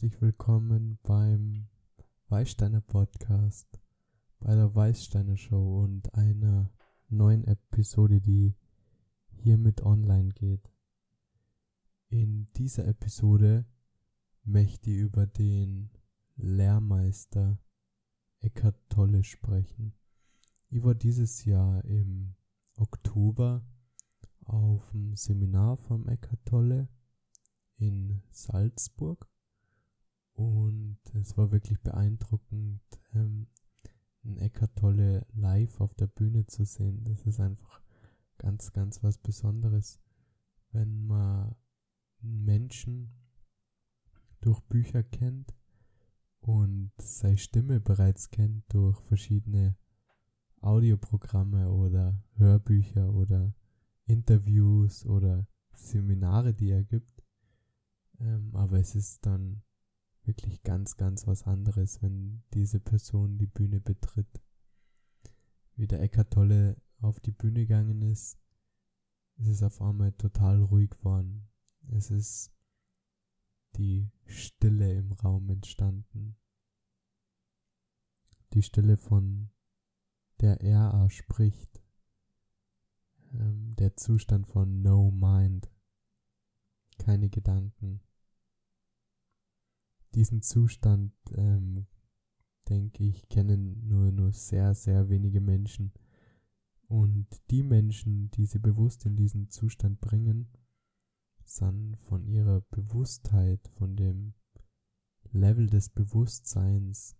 herzlich willkommen beim Weißsteiner Podcast, bei der Weißsteiner Show und einer neuen Episode, die hiermit online geht. In dieser Episode möchte ich über den Lehrmeister Eckhart Tolle sprechen. Ich war dieses Jahr im Oktober auf dem Seminar vom Eckhart Tolle in Salzburg und es war wirklich beeindruckend, ähm, einen Eckart Tolle live auf der Bühne zu sehen. Das ist einfach ganz, ganz was Besonderes, wenn man Menschen durch Bücher kennt und seine Stimme bereits kennt durch verschiedene Audioprogramme oder Hörbücher oder Interviews oder Seminare, die er gibt. Ähm, aber es ist dann wirklich ganz, ganz was anderes, wenn diese Person die Bühne betritt. Wie der Eckart Tolle auf die Bühne gegangen ist, ist es auf einmal total ruhig geworden. Es ist die Stille im Raum entstanden. Die Stille, von der er spricht. Ähm, der Zustand von No Mind. Keine Gedanken diesen Zustand, ähm, denke ich, kennen nur, nur sehr, sehr wenige Menschen. Und die Menschen, die sie bewusst in diesen Zustand bringen, sind von ihrer Bewusstheit, von dem Level des Bewusstseins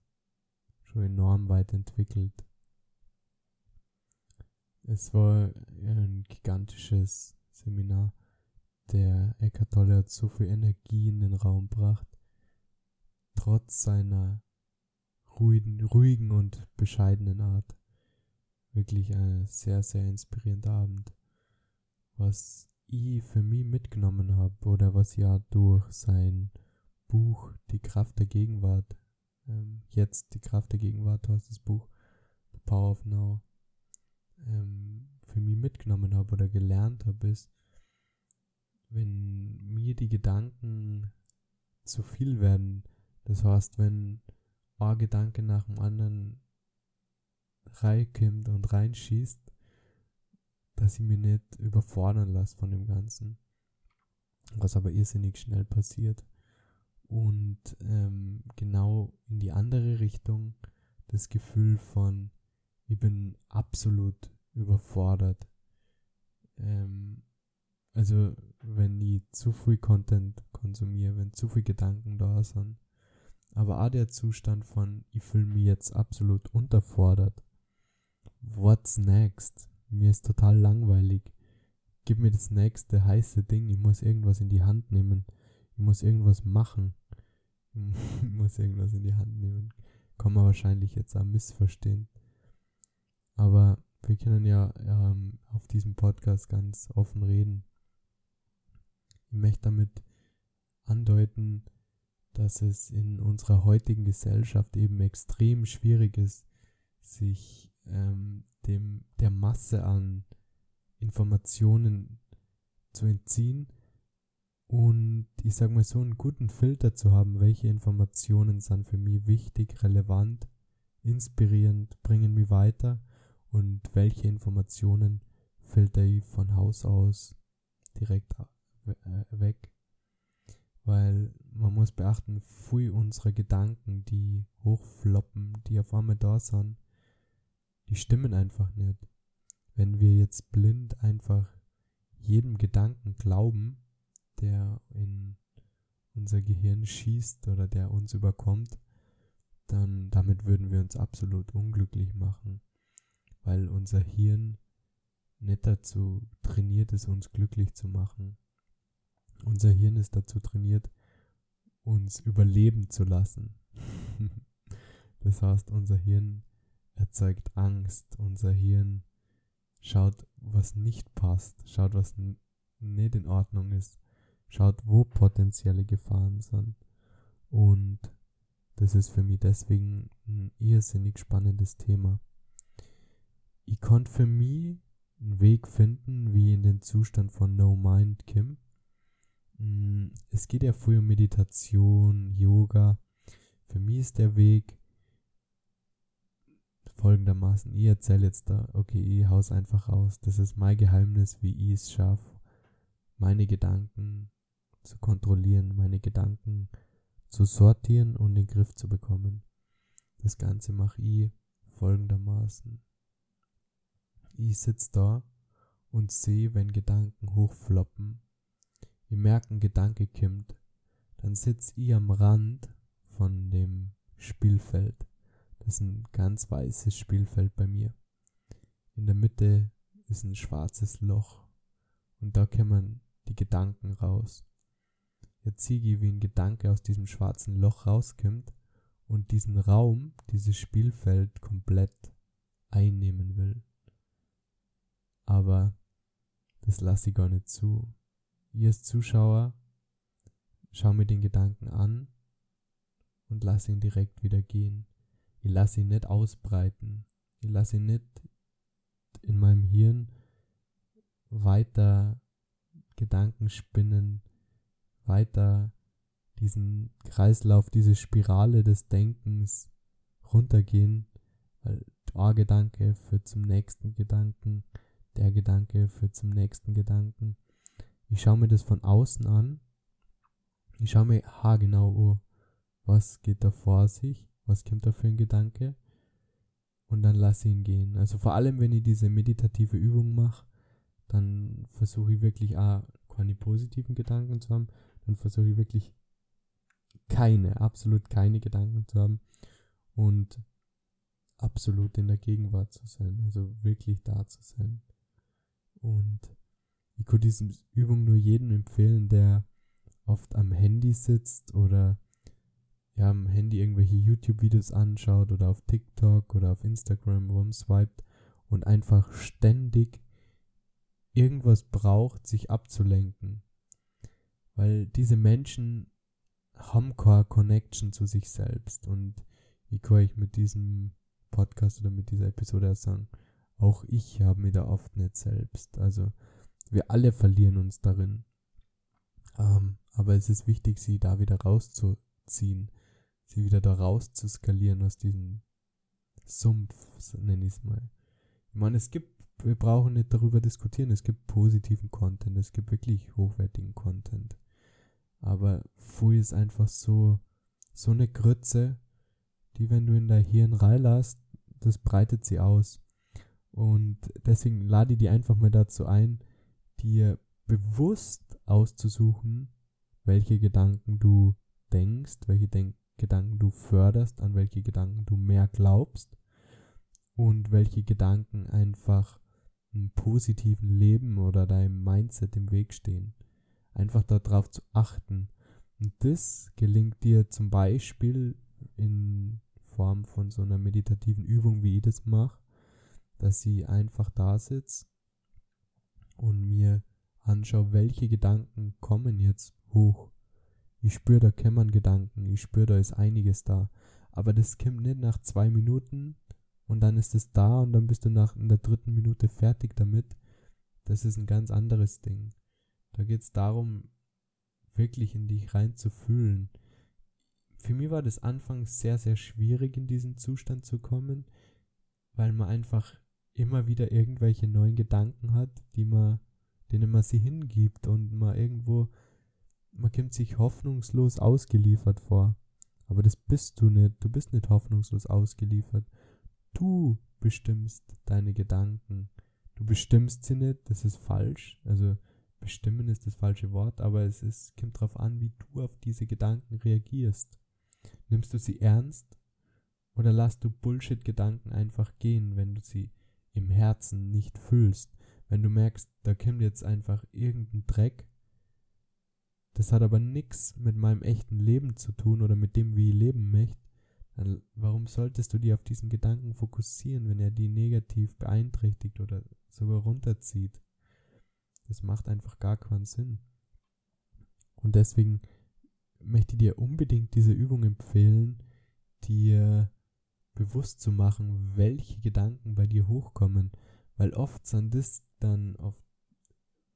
schon enorm weit entwickelt. Es war ein gigantisches Seminar. Der Eckart Tolle hat so viel Energie in den Raum gebracht trotz seiner ruhigen, ruhigen und bescheidenen Art. Wirklich ein sehr, sehr inspirierender Abend. Was ich für mich mitgenommen habe oder was ja durch sein Buch Die Kraft der Gegenwart, ähm, jetzt Die Kraft der Gegenwart heißt das Buch, The Power of Now, ähm, für mich mitgenommen habe oder gelernt habe, ist, wenn mir die Gedanken zu viel werden, das heißt, wenn ein Gedanke nach dem anderen reinkommt und reinschießt, dass ich mich nicht überfordern lasse von dem Ganzen. Was aber irrsinnig schnell passiert. Und ähm, genau in die andere Richtung das Gefühl von, ich bin absolut überfordert. Ähm, also wenn ich zu viel Content konsumiere, wenn zu viele Gedanken da sind, aber auch der Zustand von, ich fühle mich jetzt absolut unterfordert. What's next? Mir ist total langweilig. Gib mir das nächste heiße Ding. Ich muss irgendwas in die Hand nehmen. Ich muss irgendwas machen. ich muss irgendwas in die Hand nehmen. Kann man wahrscheinlich jetzt auch missverstehen. Aber wir können ja ähm, auf diesem Podcast ganz offen reden. Ich möchte damit andeuten, dass es in unserer heutigen Gesellschaft eben extrem schwierig ist, sich ähm, dem der Masse an Informationen zu entziehen und ich sage mal so einen guten Filter zu haben, welche Informationen sind für mich wichtig, relevant, inspirierend, bringen mich weiter und welche Informationen filter ich von Haus aus direkt äh, weg weil man muss beachten, viel unserer Gedanken, die hochfloppen, die auf einmal da sind, die stimmen einfach nicht. Wenn wir jetzt blind einfach jedem Gedanken glauben, der in unser Gehirn schießt oder der uns überkommt, dann damit würden wir uns absolut unglücklich machen, weil unser Hirn nicht dazu trainiert ist, uns glücklich zu machen. Unser Hirn ist dazu trainiert, uns überleben zu lassen. das heißt, unser Hirn erzeugt Angst. Unser Hirn schaut, was nicht passt, schaut, was nicht in Ordnung ist, schaut, wo potenzielle Gefahren sind. Und das ist für mich deswegen ein irrsinnig spannendes Thema. Ich konnte für mich einen Weg finden, wie in den Zustand von No Mind Kim es geht ja früher um Meditation, Yoga. Für mich ist der Weg folgendermaßen. Ich erzähle jetzt da, okay, ich hau's einfach raus. Das ist mein Geheimnis, wie ich es schaffe, meine Gedanken zu kontrollieren, meine Gedanken zu sortieren und in den Griff zu bekommen. Das Ganze mache ich folgendermaßen. Ich sitze da und sehe, wenn Gedanken hochfloppen. Ich merke, ein Gedanke kommt. Dann sitze ich am Rand von dem Spielfeld. Das ist ein ganz weißes Spielfeld bei mir. In der Mitte ist ein schwarzes Loch. Und da kommen die Gedanken raus. Jetzt sehe ich, wie ein Gedanke aus diesem schwarzen Loch rauskommt und diesen Raum, dieses Spielfeld komplett einnehmen will. Aber das lasse ich gar nicht zu. Ihr als Zuschauer schau mir den Gedanken an und lass ihn direkt wieder gehen. Ich lasse ihn nicht ausbreiten. Ich lasse ihn nicht in meinem Hirn weiter Gedanken spinnen, weiter diesen Kreislauf, diese Spirale des Denkens runtergehen, weil der Gedanke führt zum nächsten Gedanken, der Gedanke führt zum nächsten Gedanken. Ich schaue mir das von außen an. Ich schaue mir haargenau an, was geht da vor sich, was kommt da für ein Gedanke und dann lasse ihn gehen. Also vor allem, wenn ich diese meditative Übung mache, dann versuche ich wirklich auch keine positiven Gedanken zu haben, dann versuche ich wirklich keine, absolut keine Gedanken zu haben und absolut in der Gegenwart zu sein, also wirklich da zu sein. Und ich kann diese Übung nur jedem empfehlen, der oft am Handy sitzt oder ja, am Handy irgendwelche YouTube-Videos anschaut oder auf TikTok oder auf Instagram rumswiped und einfach ständig irgendwas braucht, sich abzulenken. Weil diese Menschen haben keine Connection zu sich selbst und ich kann euch mit diesem Podcast oder mit dieser Episode sagen, auch ich habe mich da oft nicht selbst. Also wir alle verlieren uns darin. Ähm, aber es ist wichtig, sie da wieder rauszuziehen, sie wieder da rauszuskalieren aus diesem Sumpf, nenne ich es mal. Ich meine, es gibt, wir brauchen nicht darüber diskutieren, es gibt positiven Content, es gibt wirklich hochwertigen Content. Aber Fui ist einfach so, so eine Grütze, die, wenn du in dein Hirn reinlässt, das breitet sie aus. Und deswegen lade ich die einfach mal dazu ein, dir bewusst auszusuchen, welche Gedanken du denkst, welche Denk Gedanken du förderst, an welche Gedanken du mehr glaubst und welche Gedanken einfach einem positiven Leben oder deinem Mindset im Weg stehen. Einfach darauf zu achten. Und das gelingt dir zum Beispiel in Form von so einer meditativen Übung, wie ich das mache, dass ich einfach da sitze und mir anschaue, welche Gedanken kommen jetzt hoch. Ich spüre, da kämmern Gedanken, ich spüre, da ist einiges da. Aber das kommt nicht nach zwei Minuten und dann ist es da und dann bist du nach in der dritten Minute fertig damit. Das ist ein ganz anderes Ding. Da geht es darum, wirklich in dich reinzufühlen. Für mich war das anfangs sehr, sehr schwierig, in diesen Zustand zu kommen, weil man einfach immer wieder irgendwelche neuen Gedanken hat, die man, denen man sie hingibt und man irgendwo, man kommt sich hoffnungslos ausgeliefert vor. Aber das bist du nicht. Du bist nicht hoffnungslos ausgeliefert. Du bestimmst deine Gedanken. Du bestimmst sie nicht, das ist falsch. Also bestimmen ist das falsche Wort, aber es ist, kommt darauf an, wie du auf diese Gedanken reagierst. Nimmst du sie ernst oder lässt du Bullshit-Gedanken einfach gehen, wenn du sie im Herzen nicht fühlst. Wenn du merkst, da kommt jetzt einfach irgendein Dreck, das hat aber nichts mit meinem echten Leben zu tun oder mit dem, wie ich leben möchte, dann warum solltest du dich auf diesen Gedanken fokussieren, wenn er die negativ beeinträchtigt oder sogar runterzieht? Das macht einfach gar keinen Sinn. Und deswegen möchte ich dir unbedingt diese Übung empfehlen, dir bewusst zu machen, welche Gedanken bei dir hochkommen, weil oft sind das dann auf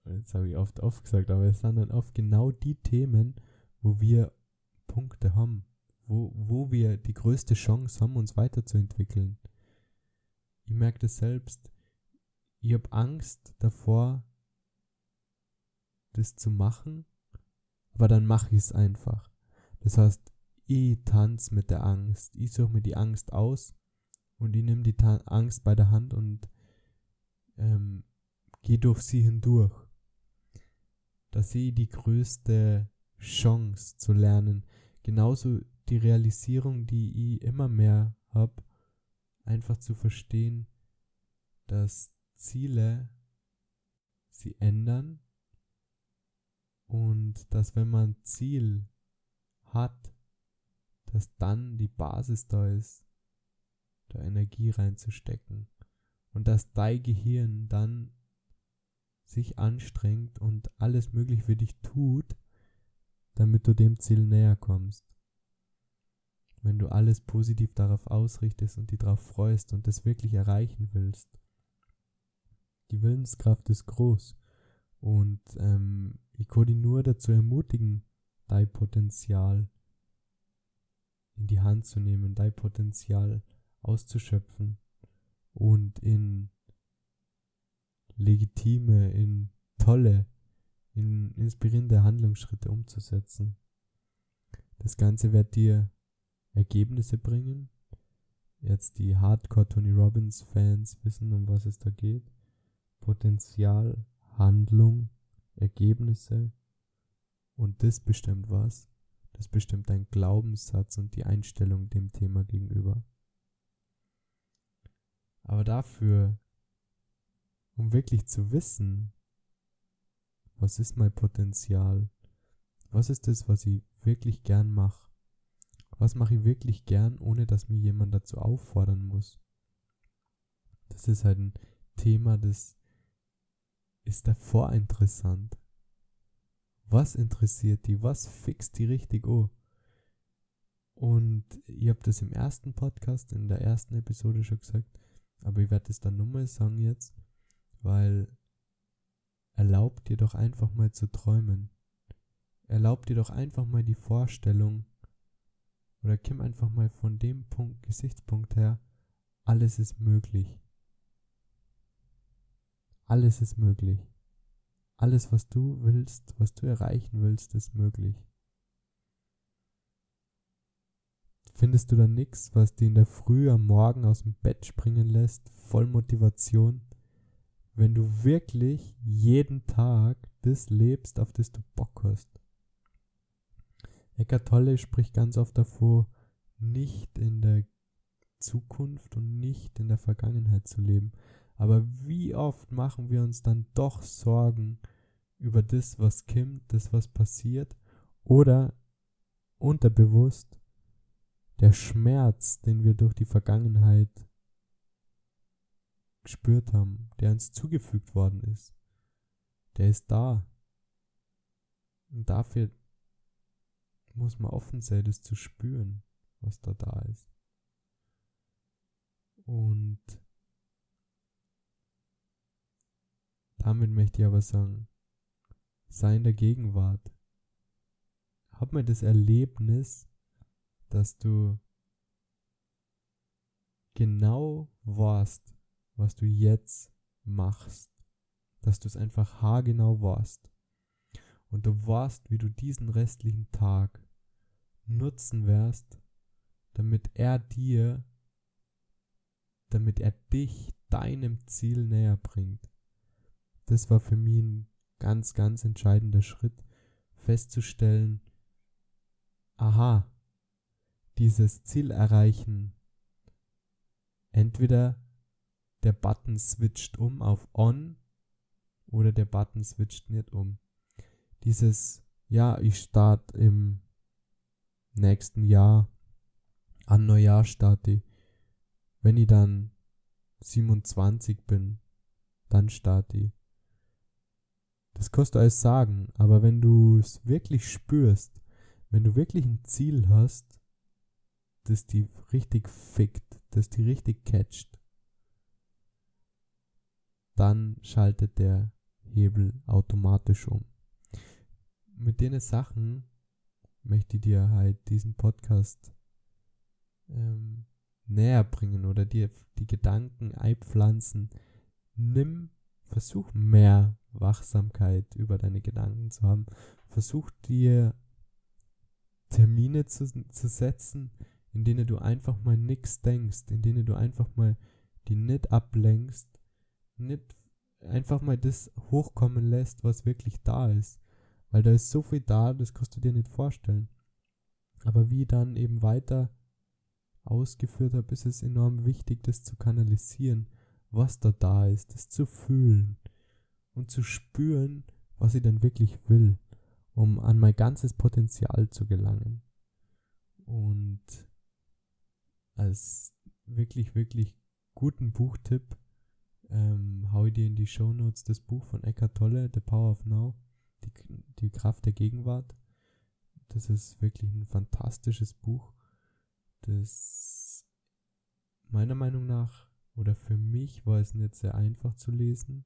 jetzt habe ich oft oft gesagt, aber es sind dann oft genau die Themen, wo wir Punkte haben, wo, wo wir die größte Chance haben, uns weiterzuentwickeln. Ich merke das selbst. Ich habe Angst davor, das zu machen, aber dann mache ich es einfach. Das heißt, ich tanze mit der Angst. Ich suche mir die Angst aus und ich nehme die Ta Angst bei der Hand und ähm, gehe durch sie hindurch. Da sehe ich die größte Chance zu lernen. Genauso die Realisierung, die ich immer mehr habe, einfach zu verstehen, dass Ziele sie ändern und dass wenn man Ziel hat, dass dann die Basis da ist, da Energie reinzustecken und dass dein Gehirn dann sich anstrengt und alles möglich für dich tut, damit du dem Ziel näher kommst. Wenn du alles positiv darauf ausrichtest und dich darauf freust und das wirklich erreichen willst. Die Willenskraft ist groß und ähm, ich kann dich nur dazu ermutigen, dein Potenzial in die Hand zu nehmen, dein Potenzial auszuschöpfen und in legitime, in tolle, in inspirierende Handlungsschritte umzusetzen. Das Ganze wird dir Ergebnisse bringen. Jetzt die Hardcore Tony Robbins Fans wissen, um was es da geht. Potenzial, Handlung, Ergebnisse. Und das bestimmt was. Das bestimmt dein Glaubenssatz und die Einstellung dem Thema gegenüber. Aber dafür um wirklich zu wissen, was ist mein Potenzial, was ist das, was ich wirklich gern mache, was mache ich wirklich gern, ohne dass mir jemand dazu auffordern muss. Das ist halt ein Thema, das ist davor interessant. Was interessiert die? Was fixt die richtig an? Und ich habe das im ersten Podcast, in der ersten Episode schon gesagt, aber ich werde es dann nochmal sagen jetzt weil erlaub dir doch einfach mal zu träumen. Erlaub dir doch einfach mal die Vorstellung oder komm einfach mal von dem Punkt, Gesichtspunkt her, alles ist möglich. Alles ist möglich. Alles, was du willst, was du erreichen willst, ist möglich. Findest du da nichts, was dich in der Früh am Morgen aus dem Bett springen lässt, voll Motivation? wenn du wirklich jeden Tag das lebst, auf das du Bock hast. Eckart Tolle spricht ganz oft davor, nicht in der Zukunft und nicht in der Vergangenheit zu leben. Aber wie oft machen wir uns dann doch Sorgen über das, was kommt, das, was passiert, oder unterbewusst der Schmerz, den wir durch die Vergangenheit gespürt haben, der uns zugefügt worden ist, der ist da. Und dafür muss man offen sein, das zu spüren, was da da ist. Und damit möchte ich aber sagen, sei in der Gegenwart. Hab mal das Erlebnis, dass du genau warst, was du jetzt machst. Dass du es einfach haargenau warst. Und du warst, wie du diesen restlichen Tag nutzen wirst, damit er dir, damit er dich deinem Ziel näher bringt. Das war für mich ein ganz, ganz entscheidender Schritt, festzustellen, aha, dieses Ziel erreichen, entweder der Button switcht um auf On oder der Button switcht nicht um. Dieses, ja, ich starte im nächsten Jahr, an Neujahr starte Wenn ich dann 27 bin, dann starte ich. Das kostet alles sagen, aber wenn du es wirklich spürst, wenn du wirklich ein Ziel hast, das die richtig fickt, das die richtig catcht, dann schaltet der Hebel automatisch um. Mit den Sachen möchte ich dir halt diesen Podcast ähm, näher bringen oder dir die Gedanken einpflanzen. Nimm, versuch mehr Wachsamkeit über deine Gedanken zu haben. Versuch dir Termine zu, zu setzen, in denen du einfach mal nichts denkst, in denen du einfach mal die nicht ablenkst, nicht einfach mal das hochkommen lässt, was wirklich da ist. Weil da ist so viel da, das kannst du dir nicht vorstellen. Aber wie dann eben weiter ausgeführt habe, ist es enorm wichtig, das zu kanalisieren, was da da ist, das zu fühlen und zu spüren, was ich denn wirklich will, um an mein ganzes Potenzial zu gelangen. Und als wirklich, wirklich guten Buchtipp ähm, hau ich dir in die Show Notes das Buch von Eckhart Tolle, The Power of Now, die, die Kraft der Gegenwart. Das ist wirklich ein fantastisches Buch, das meiner Meinung nach oder für mich war es nicht sehr einfach zu lesen,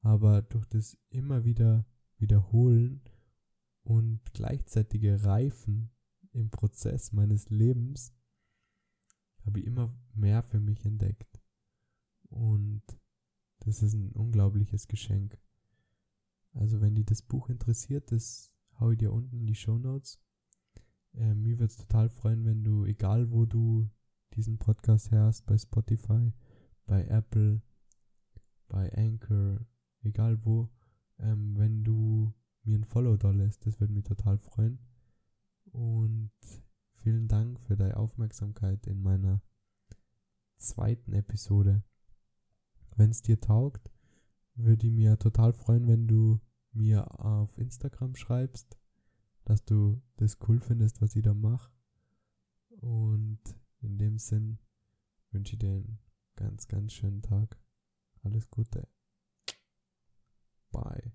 aber durch das immer wieder wiederholen und gleichzeitige Reifen im Prozess meines Lebens habe ich immer mehr für mich entdeckt. Und das ist ein unglaubliches Geschenk. Also wenn dich das Buch interessiert, das hau ich dir unten in die Show Notes. Äh, mir würde es total freuen, wenn du, egal wo du diesen Podcast hörst, bei Spotify, bei Apple, bei Anchor, egal wo, ähm, wenn du mir ein Follow da lässt, das würde mich total freuen. Und vielen Dank für deine Aufmerksamkeit in meiner zweiten Episode. Wenn es dir taugt, würde ich mir total freuen, wenn du mir auf Instagram schreibst, dass du das cool findest, was ich da mache. Und in dem Sinn wünsche ich dir einen ganz, ganz schönen Tag. Alles Gute. Bye.